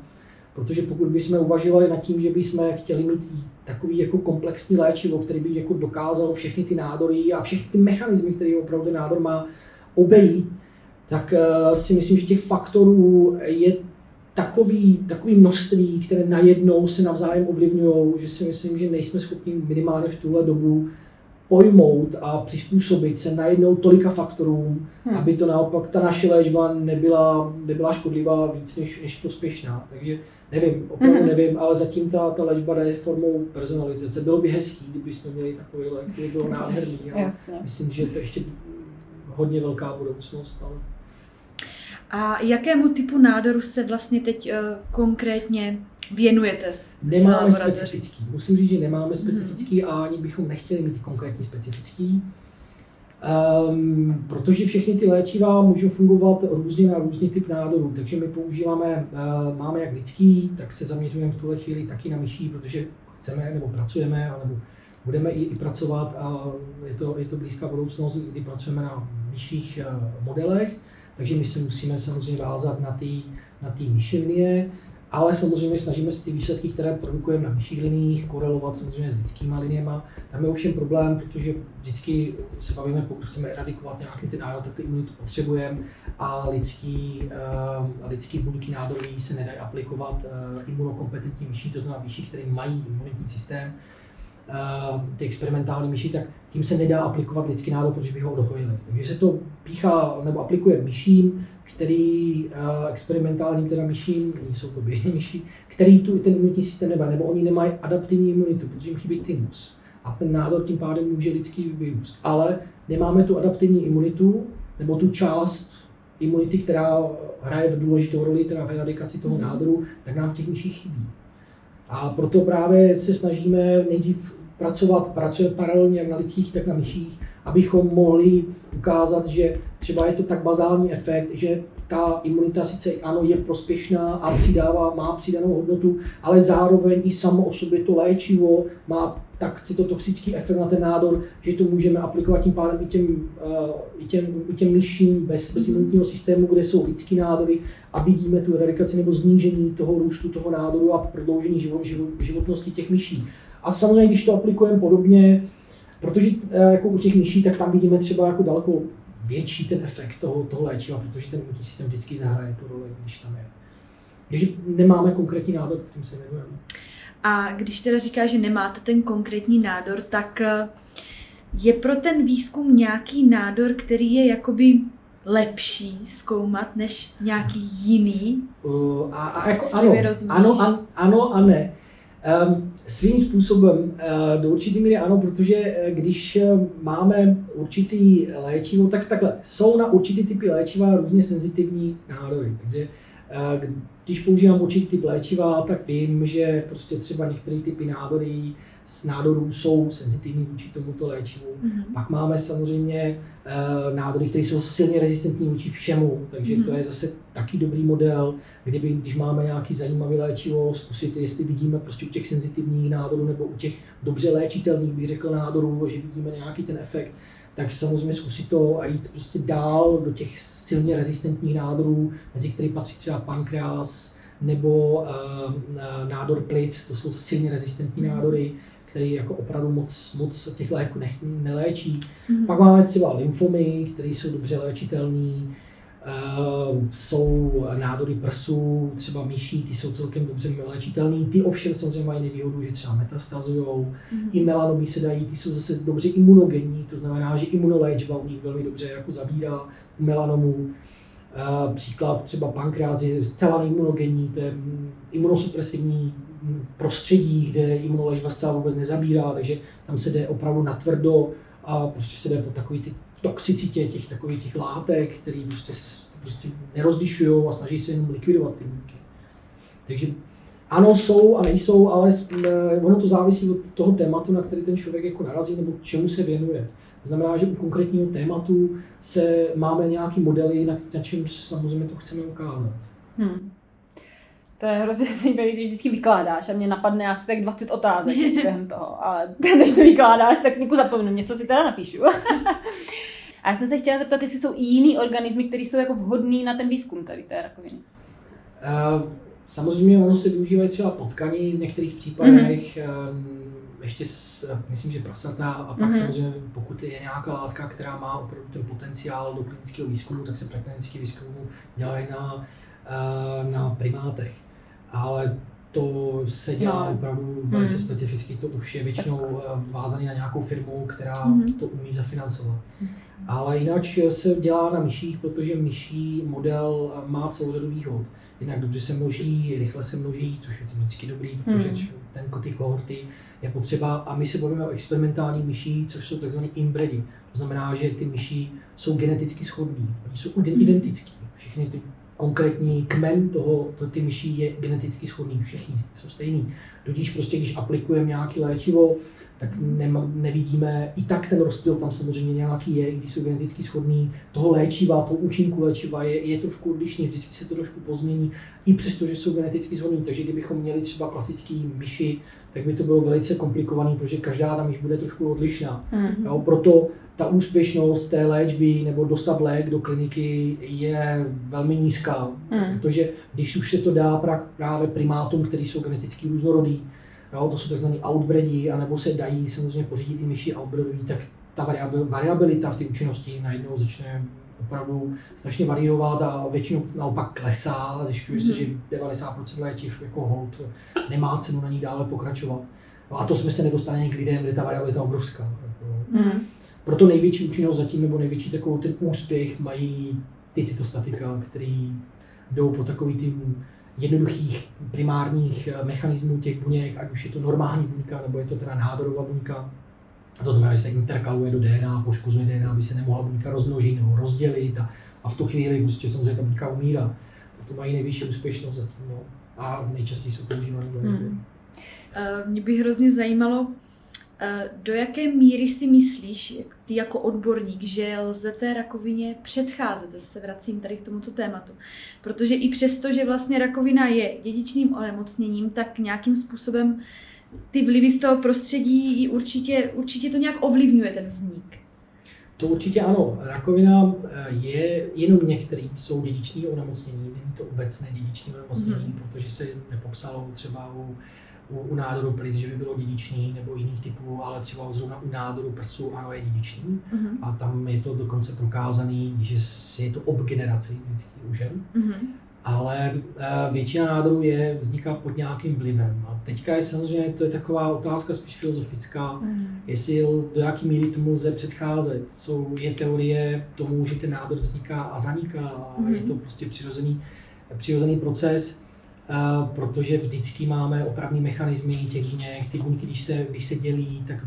Protože pokud bychom uvažovali nad tím, že bychom chtěli mít takový jako komplexní léčivo, který by jako dokázal všechny ty nádory a všechny ty mechanismy, které opravdu nádor má, obejít, tak uh, si myslím, že těch faktorů je takový, takový množství, které najednou se navzájem ovlivňují, že si myslím, že nejsme schopni minimálně v tuhle dobu pojmout a přizpůsobit se najednou tolika faktorům, hmm. aby to naopak ta naše léčba nebyla, nebyla škodlivá víc než, než prospěšná. Takže nevím, opravdu hmm. nevím, ale zatím ta, ta léčba jde formou personalizace. Bylo by hezký, kdybychom měli takový lék, který byl nádherný. Ale myslím, že to ještě hodně velká budoucnost. Ale...
A jakému typu nádoru se vlastně teď uh, konkrétně věnujete?
Nemáme specifický. Musím říct, že nemáme specifický mm-hmm. a ani bychom nechtěli mít konkrétní specifický. Um, protože všechny ty léčiva můžou fungovat různě na různý typ nádorů, takže my používáme, uh, máme jak lidský, tak se zaměřujeme v tuhle chvíli taky na myší, protože chceme nebo pracujeme, nebo budeme i, i pracovat a je to, je to blízká budoucnost, kdy pracujeme na myších uh, modelech, takže my se musíme samozřejmě vázat na ty na linie, ale samozřejmě snažíme se ty výsledky, které produkujeme na vyšších liniích, korelovat samozřejmě s lidskými liniemi. Tam je ovšem problém, protože vždycky se bavíme, pokud chceme eradikovat nějaký ty nádor, tak ty imunitu potřebujeme a lidský, uh, lidský buňky nádorový se nedají aplikovat uh, imunokompetentní myší, to znamená myší, které mají imunitní systém. Uh, ty experimentální myši, tak tím se nedá aplikovat lidský nádor, protože by ho odhojili. Takže se to píchá nebo aplikuje myším, který uh, experimentálním teda myším, jsou to běžné myši, který tu ten imunitní systém nemá, nebo oni nemají adaptivní imunitu, protože jim chybí thymus. A ten nádor tím pádem může lidský vyrůst. Ale nemáme tu adaptivní imunitu, nebo tu část imunity, která hraje v důležitou roli teda v eradikaci toho mhm. nádoru, tak nám v těch myších chybí. A proto právě se snažíme nejdřív pracovat, pracujeme paralelně jak na lidských, tak na myších, abychom mohli ukázat, že třeba je to tak bazální efekt, že ta imunita sice ano je prospěšná a přidává, má přidanou hodnotu, ale zároveň i samo o sobě to léčivo má tak cytotoxický efekt na ten nádor, že to můžeme aplikovat tím pádem i těm, uh, i těm, i těm myším bez, bez imunitního systému, kde jsou lidský nádory a vidíme tu eradikaci nebo znížení toho růstu toho nádoru a prodloužení život, život, životnosti těch myší. A samozřejmě, když to aplikujeme podobně, protože uh, jako u těch myší, tak tam vidíme třeba jako daleko větší ten efekt toho, toho léčiva, protože ten imunitní systém vždycky zahraje tu roli, když tam je. Takže nemáme konkrétní nádor, kterým se věnujeme.
A když teda říká, že nemáte ten konkrétní nádor, tak eh, je pro ten výzkum nějaký nádor, který je jakoby lepší zkoumat než nějaký jiný?
Uh, a, a jako ano, ano, a, ano a ne. Svým způsobem uh, do určitý míry ano, protože uh, když uh, máme určitý léčivo, tak takhle, jsou na určitý typy léčiva různě senzitivní nádory. Takže Když používám určitý typ léčiva, tak vím, že prostě třeba některé typy nádory z nádorů jsou senzitivní vůči tomuto léčivu. Mm-hmm. Pak máme samozřejmě uh, nádory, které jsou silně rezistentní vůči všemu, takže mm-hmm. to je zase taky dobrý model, kdyby, když máme nějaký zajímavý léčivo, zkusit, jestli vidíme prostě u těch senzitivních nádorů nebo u těch dobře léčitelných, bych řekl, nádorů, že vidíme nějaký ten efekt, tak samozřejmě zkusit to a jít prostě dál do těch silně rezistentních nádorů, mezi který patří třeba pankreas nebo uh, nádor plic, to jsou silně rezistentní mm-hmm. nádory který jako opravdu moc, moc těch léků nech, neléčí. Mm-hmm. Pak máme třeba lymfomy, které jsou dobře léčitelné. Uh, jsou nádory prsů, třeba myší, ty jsou celkem dobře léčitelné. Ty ovšem samozřejmě mají nevýhodu, že třeba metastazují. Mm-hmm. I melanomy se dají, ty jsou zase dobře imunogenní, to znamená, že imunoléčba u nich velmi dobře jako zabírá u melanomů. Uh, příklad třeba pankreas je zcela neimunogenní, to je imunosupresivní prostředí, kde imunoléčba zcela vůbec nezabírá, takže tam se jde opravdu natvrdo a prostě se jde po takový ty toxicitě těch takových těch látek, které prostě se prostě nerozlišují a snaží se jenom likvidovat ty buňky. Takže ano, jsou a nejsou, ale ono to závisí od toho tématu, na který ten člověk jako narazí nebo čemu se věnuje. To znamená, že u konkrétního tématu se máme nějaký modely, na, na čem samozřejmě to chceme ukázat. Hmm.
To je hrozně zajímavé, když vždycky vykládáš a mě napadne asi tak 20 otázek během toho. Ale *laughs* než to vykládáš, tak někoho zapomenu, něco si teda napíšu. *laughs* a já jsem se chtěla zeptat, jestli jsou i jiný organismy, které jsou jako vhodný na ten výzkum tady té rakoviny.
Uh, samozřejmě ono se využívají třeba potkaní v některých případech, mm-hmm. ještě s, myslím, že prasata a pak mm-hmm. samozřejmě pokud je nějaká látka, která má opravdu ten potenciál do klinického výzkumu, tak se preklinický výzkum dělají na, eh, na primátech ale to se dělá no. opravdu velice mm. specificky, to už je většinou eh, vázaný na nějakou firmu, která mm. to umí zafinancovat. Mm. Ale jinak se dělá na myších, protože myší model eh, má celou řadu výhod. Jinak dobře se množí, rychle se množí, což je vždycky dobrý, protože mm. ten, ty kohorty je potřeba. A my se bavíme o experimentální myší, což jsou tzv. inbredy. To znamená, že ty myší jsou geneticky shodné, oni jsou identické. Všechny ty konkrétní kmen toho, to, ty myší je geneticky shodný, všichni jsou stejný. Tudíž prostě, když aplikujeme nějaké léčivo, tak ne, nevidíme, i tak ten rozptyl tam samozřejmě nějaký je, když jsou geneticky shodný, toho léčiva, toho účinku léčiva je, je trošku odlišný, vždycky se to trošku pozmění, i přesto, že jsou geneticky shodný. Takže kdybychom měli třeba klasický myši, tak by to bylo velice komplikované, protože každá ta myš bude trošku odlišná. Mm-hmm. Jo, proto ta úspěšnost té léčby nebo dostat lék do kliniky je velmi nízká, hmm. protože když už se to dá právě primátům, který jsou geneticky různorodí, jo, to jsou tzv. outbreedi, anebo se dají samozřejmě pořídit i myši outbreedový, tak ta variabilita v té účinnosti najednou začne opravdu strašně variovat a většinou naopak klesá a zjišťuje se, hmm. že 90% léčiv jako hold nemá cenu na ní dále pokračovat. No a to jsme se nedostali k lidem, kde ta variabilita je obrovská. Mm. Proto největší účinnost zatím, nebo největší takovou ten úspěch mají ty cytostatika, který jdou po takový tím jednoduchých primárních eh, mechanismů těch buněk, ať už je to normální buňka, nebo je to teda nádorová buňka. A to znamená, že se interkaluje do DNA, poškozuje DNA, aby se nemohla buňka rozmnožit nebo rozdělit a, a v tu chvíli prostě samozřejmě ta buňka umírá. To mají nejvyšší úspěšnost zatím. No. A nejčastěji jsou používané hmm. Uh,
mě by hrozně zajímalo, Eh, do jaké míry si myslíš, ty jako odborník, že lze té rakovině předcházet? Zase se vracím tady k tomuto tématu. Protože i přesto, že vlastně rakovina je dědičným onemocněním, tak nějakým způsobem ty vlivy z toho prostředí určitě, určitě to nějak ovlivňuje ten vznik.
To určitě ano. Rakovina eh, je jenom některý jsou dědiční onemocnění, není to obecné dědiční onemocnění, mm-hmm. protože se nepopsalo třeba u u, u nádoru plic, že by bylo dědičný nebo jiných typů, ale třeba zrovna u nádoru prsu ano je dědičný mm-hmm. a tam je to dokonce prokázaný, že je to ob generaci vždycky u žen. Mm-hmm. Ale uh, většina nádorů je, vzniká pod nějakým vlivem. A teďka je samozřejmě, to je taková otázka spíš filozofická, mm. jestli do jaký míry tomu lze předcházet. Jsou, je teorie tomu, že ten nádor vzniká a zaniká a mm. je to prostě přirozený, přirozený proces protože vždycky máme opravní mechanismy těch buněk. Ty buňky, když se, když se dělí, tak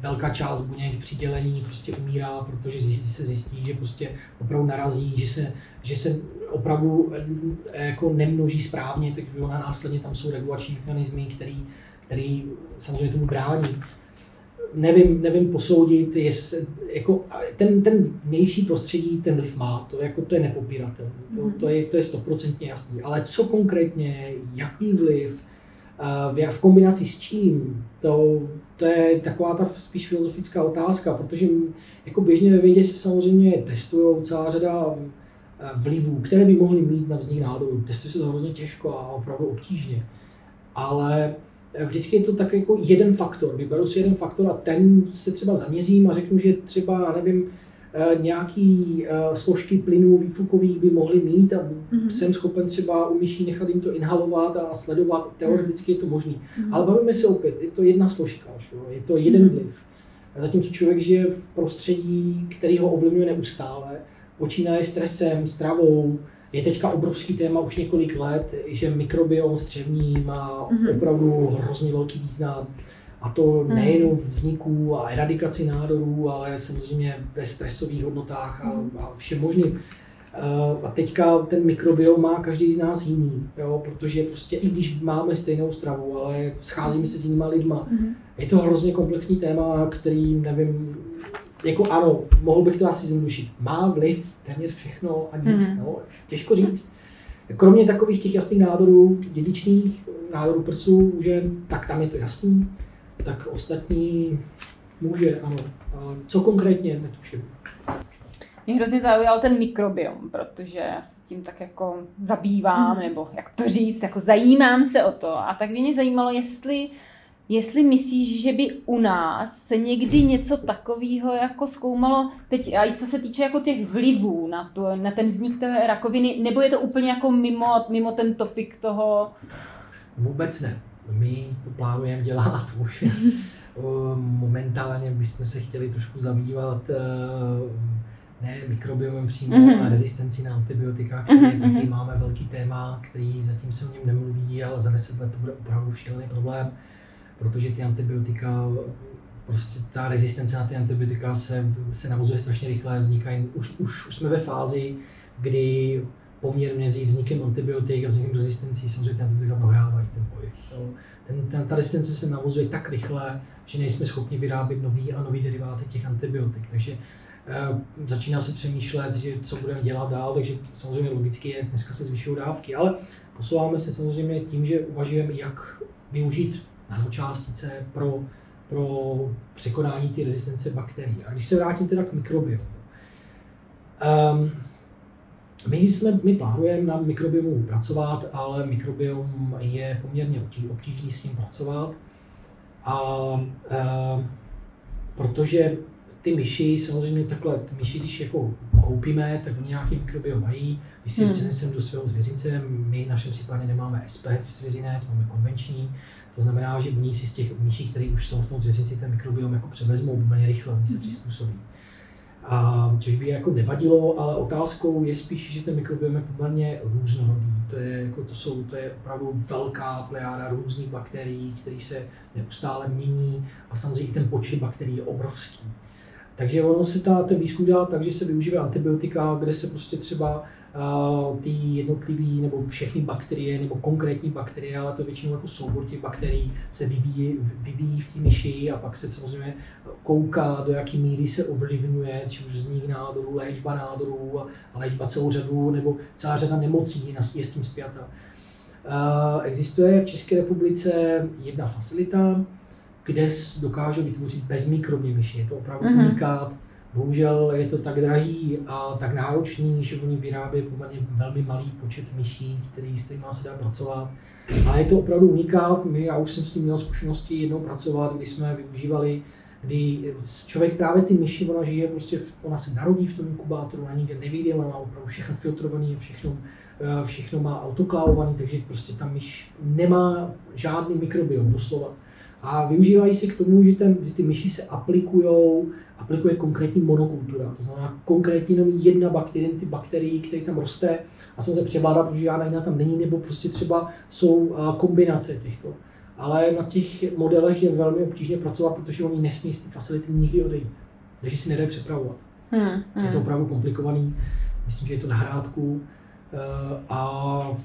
velká část buněk při dělení prostě umírá, protože se zjistí, že prostě opravdu narazí, že se, že se opravdu eh, jako nemnoží správně, tak ona následně tam jsou regulační mechanismy, který, který samozřejmě tomu brání. Nevím, nevím posoudit, jestli, jako, ten, ten vnější prostředí ten vliv má, to, jako, to je nepopíratelné, to,
Mhm.
to, je, to je stoprocentně jasný, ale co konkrétně, jaký vliv, v, v kombinaci s čím, to, to je taková ta spíš filozofická otázka, protože jako běžně ve vědě se samozřejmě testují celá řada eh, vlivů, které by mohly mít na vznik nádoru. Testuje se to hrozně těžko a opravdu obtížně. Ale eh, vždycky je to tak jako jeden faktor. Vyberu si jeden faktor a ten se třeba zaměřím a řeknu, že třeba, nevím, eh, nějaký eh, složky plynů výfukových by mohly mít a
Mhm.
jsem schopen třeba u myší nechat jim to inhalovat a sledovat. Teoreticky je to možné.
Mhm.
Ale bavíme se opět, je to jedna složka, je to jeden
Mhm.
vliv. Zatímco člověk žije v prostředí, který ho ovlivňuje neustále, počínaje stresem, stravou, je teďka obrovský téma už několik let, že mikrobiom střevní má
Mhm.
opravdu hrozně velký význam. A to
Mhm.
nejen v vzniku a eradikaci nádorů, ale samozřejmě ve stresových hodnotách a,
Mhm.
a všem možným. Eh, A teďka ten mikrobiom má každý z nás jiný, jo? protože prostě i když máme stejnou stravu, ale scházíme se s jinýma lidma,
Mhm.
je to hrozně komplexní téma, který nevím, jako ano, mohl bych to asi zjednodušit. Má vliv téměř všechno a nic,
Mhm.
no, těžko říct. Kromě takových těch jasných nádorů, dědičných nádorů prsů, že tak tam je to jasný, tak ostatní může, ano. Co konkrétně, netuším.
Mě hrozně zaujal ten mikrobiom, protože já se tím tak jako zabývám,
Mhm.
nebo jak to říct, jako zajímám se o to. A tak by mě zajímalo, jestli, jestli myslíš, že by u nás se někdy něco takového jako zkoumalo, teď a i co se týče jako těch vlivů na, tu, na ten vznik té rakoviny, nebo je to úplně jako mimo, mimo ten topik toho,
Vůbec ne. My to plánujeme dělat *laughs* už. Momentálně bychom se chtěli trošku zabývat eh, ne mikrobiomem přímo,
Mhm.
ale rezistenci na antibiotika, který
Mhm,
taky
mhm.
máme velký téma, který zatím se o něm nemluví, ale za 10 let to bude opravdu šílený problém, protože ty antibiotika, prostě ta rezistence na ty antibiotika se, se navozuje strašně rychle, vznikají, už, už, už jsme ve fázi, kdy poměr mezi vznikem antibiotik a vznikem rezistencí samozřejmě ty antibiotika prohrávají ten boj. Ten, ten, ta rezistence se navozuje tak rychle, že nejsme schopni vyrábět nový a nový deriváty těch antibiotik. Takže eh, začíná se přemýšlet, že co budeme dělat dál, takže samozřejmě logicky je, dneska se zvyšují dávky, ale posouváme se samozřejmě tím, že uvažujeme, jak využít nanočástice pro, pro překonání ty rezistence bakterií. A když se vrátím teda k mikrobiomu, um, my, jsme, my plánujeme na mikrobiomu pracovat, ale mikrobiom je poměrně obtí- obtížný s tím pracovat. A e, protože ty myši, samozřejmě takhle, ty myši, když jako koupíme, tak oni nějaký mikrobiom mají, když si
Hmm.
hmm. přineseme do svého zvěřince, my v našem případě nemáme SPF zvěřinec, máme konvenční, to znamená, že oni si z těch myší, které už jsou v tom zvěřinci, ten mikrobiom jako převezmou úplně rychle, oni se přizpůsobí. A což by jako nevadilo, ale otázkou je spíš, že ten mikrobiom je poměrně různorodý. To je, jako to jsou, to je opravdu velká plejáda různých bakterií, které se neustále mění a samozřejmě i ten počet bakterií je obrovský. Takže ono se ta, ten výzkum dělá tak, že se využívá antibiotika, kde se prostě třeba ty jednotlivý nebo všechny bakterie nebo konkrétní bakterie, ale to většinou jako soubor těch bakterií se vybíjí, vybíjí v té myši a pak se samozřejmě kouká, do jaké míry se ovlivňuje, či už vznik nádorů, léčba nádorů a, léčba celou řadu, nebo celá řada nemocí je s tím zpěta. Existuje v České republice jedna facilita, kde dokážou vytvořit bezmikrobní myši. Je to opravdu
Mhm.
mm-hmm. unikát. Bohužel je to tak drahý a tak náročný, že oni vyrábějí poměrně velmi malý počet myší, který s kterými se dá pracovat. Ale je to opravdu unikát. My, já už jsem s tím měl zkušenosti jednou pracovat, kdy jsme využívali kdy člověk právě ty myši, ona žije prostě, ona se narodí v tom inkubátoru, ona nikde nevyjde, ona má opravdu všechno filtrovaný, všechno, eh, všechno má autoklávovaný, takže prostě ta myš nemá žádný mikrobiom, doslova. A využívají se k tomu, že, ten, že ty myši se aplikují, aplikuje konkrétní monokultura, to znamená konkrétně jenom jedna bakterie, ty bakterii, které tam roste a se převládá, protože žádná jiná tam není, nebo prostě třeba jsou kombinace těchto. Ale na těch modelech je velmi obtížně pracovat, protože oni nesmí z té facility nikdy odejít. Takže si nedají přepravovat.
Hmm,
Je to
hmm.
opravdu komplikovaný. Myslím, že je to na hrádku. a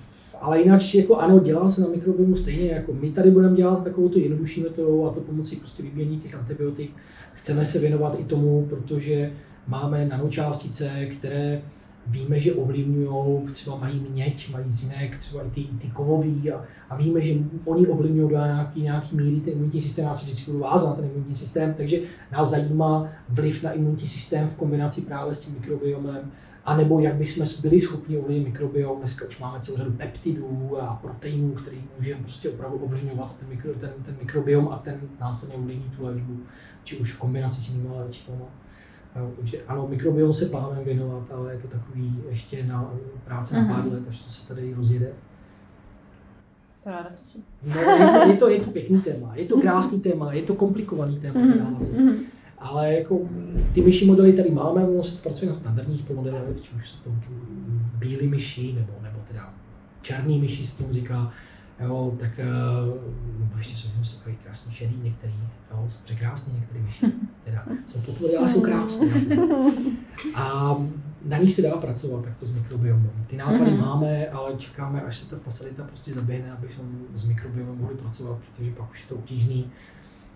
ale jinak jako ano, dělá se na mikrobiomu stejně, jako my tady budeme dělat takovou tu jednodušší metodou a to pomocí prostě vybíjení těch antibiotik. Chceme se věnovat i tomu, protože máme nanočástice, které víme, že ovlivňují, třeba mají měď, mají zinek, třeba i ty, i ty kovový a, a, víme, že oni ovlivňují do nějaký, nějaký míry ten imunitní systém, já se vždycky budu vázat na ten imunitní systém, takže nás zajímá vliv na imunitní systém v kombinaci právě s tím mikrobiomem, anebo jak bychom byli schopni ovlivnit mikrobiom. Dneska už máme celou řadu peptidů a proteinů, který můžeme prostě opravdu ovlivňovat ten, mikro, ten, ten mikrobiom a ten následně ovlivní tu léčbu, či už v kombinaci s jinými léčbami. Takže ano, mikrobiom se plánujeme věnovat, ale je to takový ještě na práce na pár mhm. let, až to se tady rozjede.
To ráda slyším.
No, je to, je, to, je to pěkný téma, je to krásný téma, je to komplikovaný téma. Mm-hmm. Ale jako ty myší modely tady máme, ono se pracuje na standardních modelech, či už jsou to bílé myši, nebo, nebo teda černý myši se tomu říká, jo, tak uh, ještě jsou, jsou takový krásný šedý některý, jo, jsou překrásný některý myši, *laughs* teda jsou potvory, ale jsou krásné. *laughs* A na nich se dá pracovat takto s mikrobiomem. Ty nápady mm-hmm. máme, ale čekáme, až se ta facilita prostě zaběhne, abychom s mikrobiomem mohli pracovat, protože pak už je to obtížný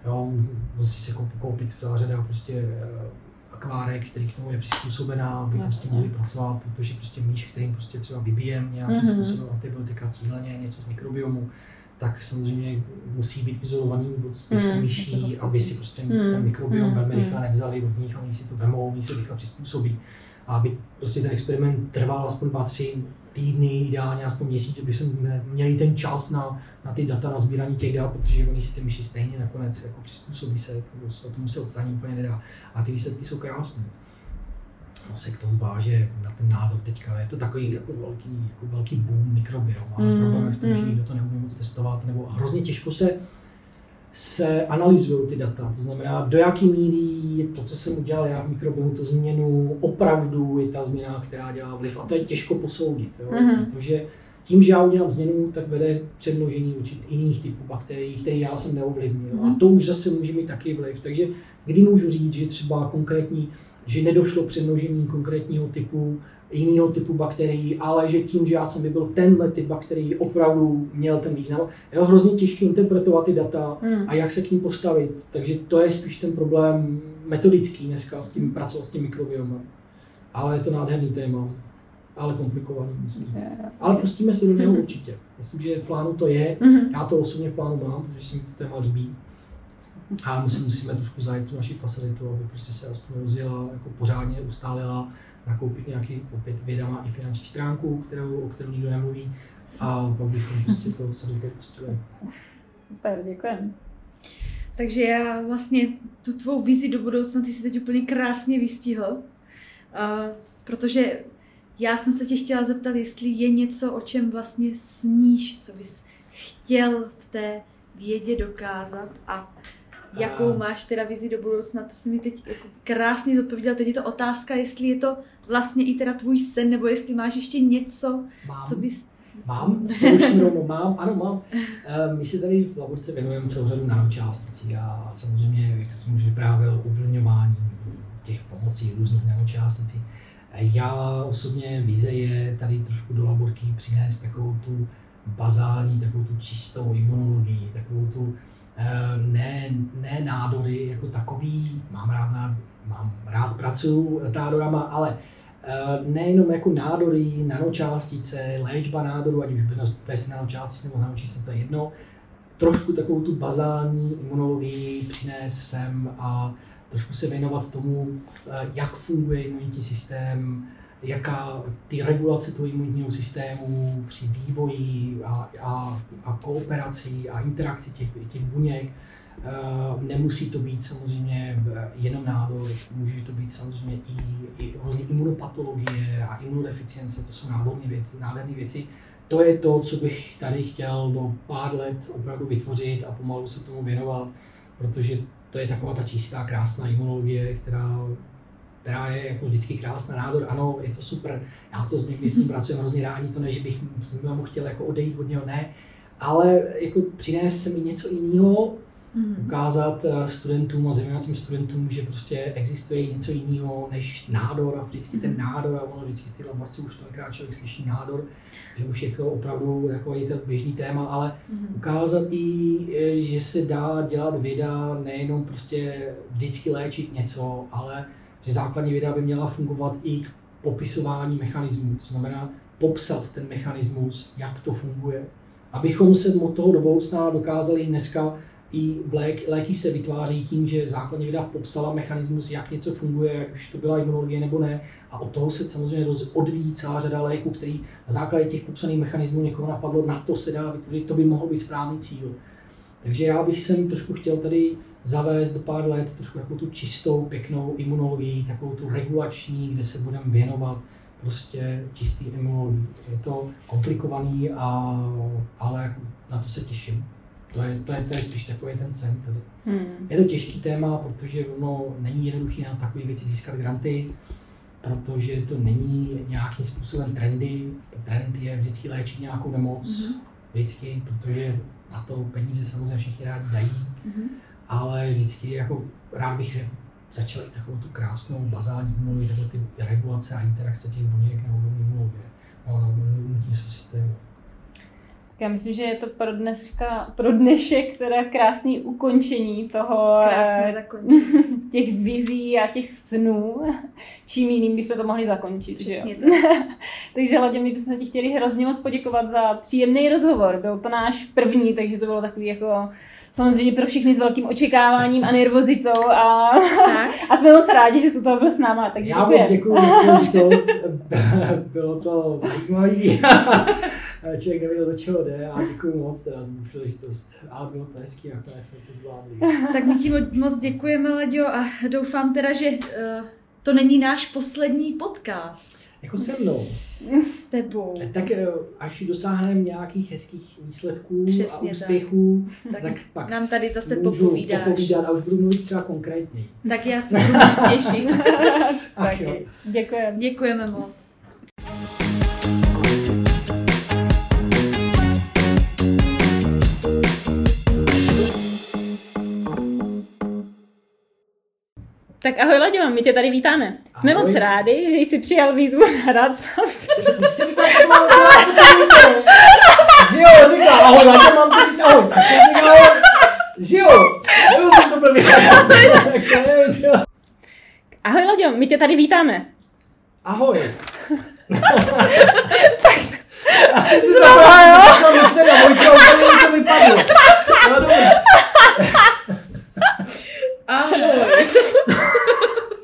Jo, musí se koupit celá řada prostě eh, akvárek, který k tomu je přizpůsobená, aby s tím mohli pracovat, protože prostě míš, kterým prostě třeba vybijem nějakým mm-hmm. způsobem antibiotika cíleně, něco z mikrobiomu, tak samozřejmě musí být izolovaný od zbytku mm, myší, aby si prostě mm, ten mikrobiom mm, velmi mm. rychle nevzali od nich, oni si to vemou, oni se rychle přizpůsobí. A aby prostě ten experiment trval aspoň 2-3 týdny, ideálně aspoň měsíc, aby jsme měli ten čas na, na ty data, na sbírání těch dat, protože oni si ty myši stejně nakonec jako přizpůsobí se, to, tomu se odstranit úplně nedá. A ty výsledky jsou krásné. No se k tomu váže na ten nádor teďka. Je to takový jako velký, jako velký boom mikrobiom. Ale mm, problém je v tom, mm. že nikdo to neumí moc testovat, nebo hrozně těžko se se analyzují ty data. To znamená, do jaký míry to, co jsem udělal já v mikrobiomu, tu změnu, opravdu je ta změna, která dělá vliv. A to je těžko posoudit, jo? Mm-hmm. protože tím, že já udělám změnu, tak vede přemnožení určit jiných typů bakterií, které já jsem neovlivnil. Mm-hmm. A to už zase může mít taky vliv. Takže kdy můžu říct, že třeba konkrétní, že nedošlo přemnožení konkrétního typu jiného typu bakterií, ale že tím, že já jsem vybil tenhle typ bakterií, opravdu měl ten význam. Je hrozně těžké interpretovat ty data hmm. a jak se k ním postavit. Takže to je spíš ten problém metodický dneska s tím pracovat s tím mikrobiomem. Ale je to nádherný téma, ale komplikovaný, myslím. Ale pustíme se do něho hmm. určitě. Myslím, že v plánu to je. Hmm. Já to osobně v plánu mám, protože se mi to téma líbí. A musím, musíme trošku zajít tu naši facilitu, aby prostě se aspoň rozjela, jako pořádně ustálila nakoupit nějaký, opět věda má i finanční stránku, kterou, o kterou nikdo nemluví a pak bychom prostě to se do toho pustili.
Super, děkujeme.
Takže já vlastně tu tvou vizi do budoucna, ty si teď úplně krásně vystihl, uh, protože já jsem se tě chtěla zeptat, jestli je něco, o čem vlastně sníš, co bys chtěl v té vědě dokázat a jakou máš teda vizi do budoucna, to si mi teď jako krásně zodpověděl. Teď je to otázka, jestli je to vlastně i teda tvůj sen, nebo jestli máš ještě něco,
mám,
co bys...
Mám, co už rovnou mám, ano mám. Eh, my si tady v laborce věnujeme celou řadu nanočásticí a samozřejmě, jak jsem už vyprávěl, uvolňování těch pomocí různých nanočásticí. Eh, já osobně vize je tady trošku do laborky přinést takovou tu bazální, takovou tu čistou imunologii, takovou tu Eh, ne, ne nádory jako takový, mám rád, mám rád pracuji s nádorama, ale nejenom jako nádory, nanočástice, léčba nádoru, ať už bez nanočástic nebo nanočástic, to je jedno, trošku takovou tu bazální imunologii přinést sem a trošku se věnovat tomu, eh, jak funguje imunitní systém, jaká ty regulace toho imunitního systému při vývoji a, a, a kooperaci a interakci těch, těch buněk. Uh, nemusí to být samozřejmě jenom nádor, může to být samozřejmě i, i různé imunopatologie a imunodeficience, to jsou nádherné věci, nádherné věci. To je to, co bych tady chtěl do pár let opravdu vytvořit a pomalu se tomu věnovat, protože to je taková ta čistá, krásná imunologie, která která je jako vždycky krásná. Nádor, ano, je to super, já to někdy s ním pracuji hrozně rádi, to ne, že bych mu chtěl jako odejít od něho, ne, ale jako přinést se mi něco jiného, ukázat eh, studentům a zejména těm studentům, že prostě existuje něco jiného než nádor a vždycky ten nádor a ono vždycky ty laborce už tolikrát člověk slyší nádor, že už je to opravdu jako je to běžný téma, ale ukázat i, eh, že se dá dělat věda nejenom prostě vždycky léčit něco, ale že základní věda by měla fungovat i k popisování mechanismů, to znamená popsat ten mechanismus, jak to funguje, abychom se od toho do budoucna dokázali dneska i lék, léky se vytváří tím, že základní věda popsala mechanismus, jak něco funguje, jak už to byla imunologie nebo ne. A od toho se samozřejmě odvíjí celá řada léků, který na základě těch popsaných mechanismů někoho napadlo, na to se dá vytvořit, to by mohl být správný cíl. Takže já bych sem trošku chtěl tady zavést do pár let trošku jako tu čistou, pěknou imunologii, takovou tu regulační, kde se budeme věnovat prostě čistý imunologii. Je to komplikovaný, a, ale jako na to se těším. To je, to je, to je spíš takový ten sen tady. Hmm. Je to těžký téma, protože ono není jednoduché na takové věci získat granty, protože to není nějakým způsobem trendy. Trend je vždycky léčit nějakou nemoc, mm-hmm. vždycky, protože na to peníze samozřejmě všichni rádi dají, mm-hmm. ale vždycky jako rád bych jako začal i takovou tu krásnou bazální imunologii, takové ty regulace a interakce těch buněk na úrovni imunologie, na imunitního systému.
Já myslím, že je to pro, dneska, pro dnešek teda krásný ukončení toho
Krásné eh, zakončení. *laughs*
těch vizí a těch snů. Čím jiným bychom to mohli zakončit.
Přesně
že jo? *laughs* takže hlavně my bychom ti chtěli hrozně moc poděkovat za příjemný rozhovor. Byl to náš první, takže to bylo takový jako samozřejmě pro všechny s velkým očekáváním a nervozitou a, *laughs* a jsme moc rádi, že se to byl s náma. Takže
Já moc děkuji za příležitost, bylo to zajímavé. Člověk nevěděl, do čeho jde a děkuji moc teda za tu příležitost. A bylo to hezký, nakonec jsme to zvládli.
Tak my ti moc děkujeme, Leďo, a doufám teda, že uh, to není náš poslední podcast.
Jako se mnou.
S tebou.
Tak eh, až dosáhneme nějakých hezkých výsledků Přesně a úspěchů, tak, tak pak
nám tady zase popovídáš.
popovídat a už budu mluvit třeba konkrétně.
Tak já se budu moc těšit. *laughs*
Děkujeme.
Děkujeme moc.
Tak ahoj Laděma, my tě tady vítáme. Jsme ahoj. moc rádi, že jsi přijal výzvu na rád
Že jo, říká, ahoj Laděma, mám to říct ahoj. Tak jsem říkal, že jo, jo jsem to.
Ahoj my tě tady vítáme.
Ahoj. tak Asi si jo? Že to vypadlo. No. Ah, *laughs*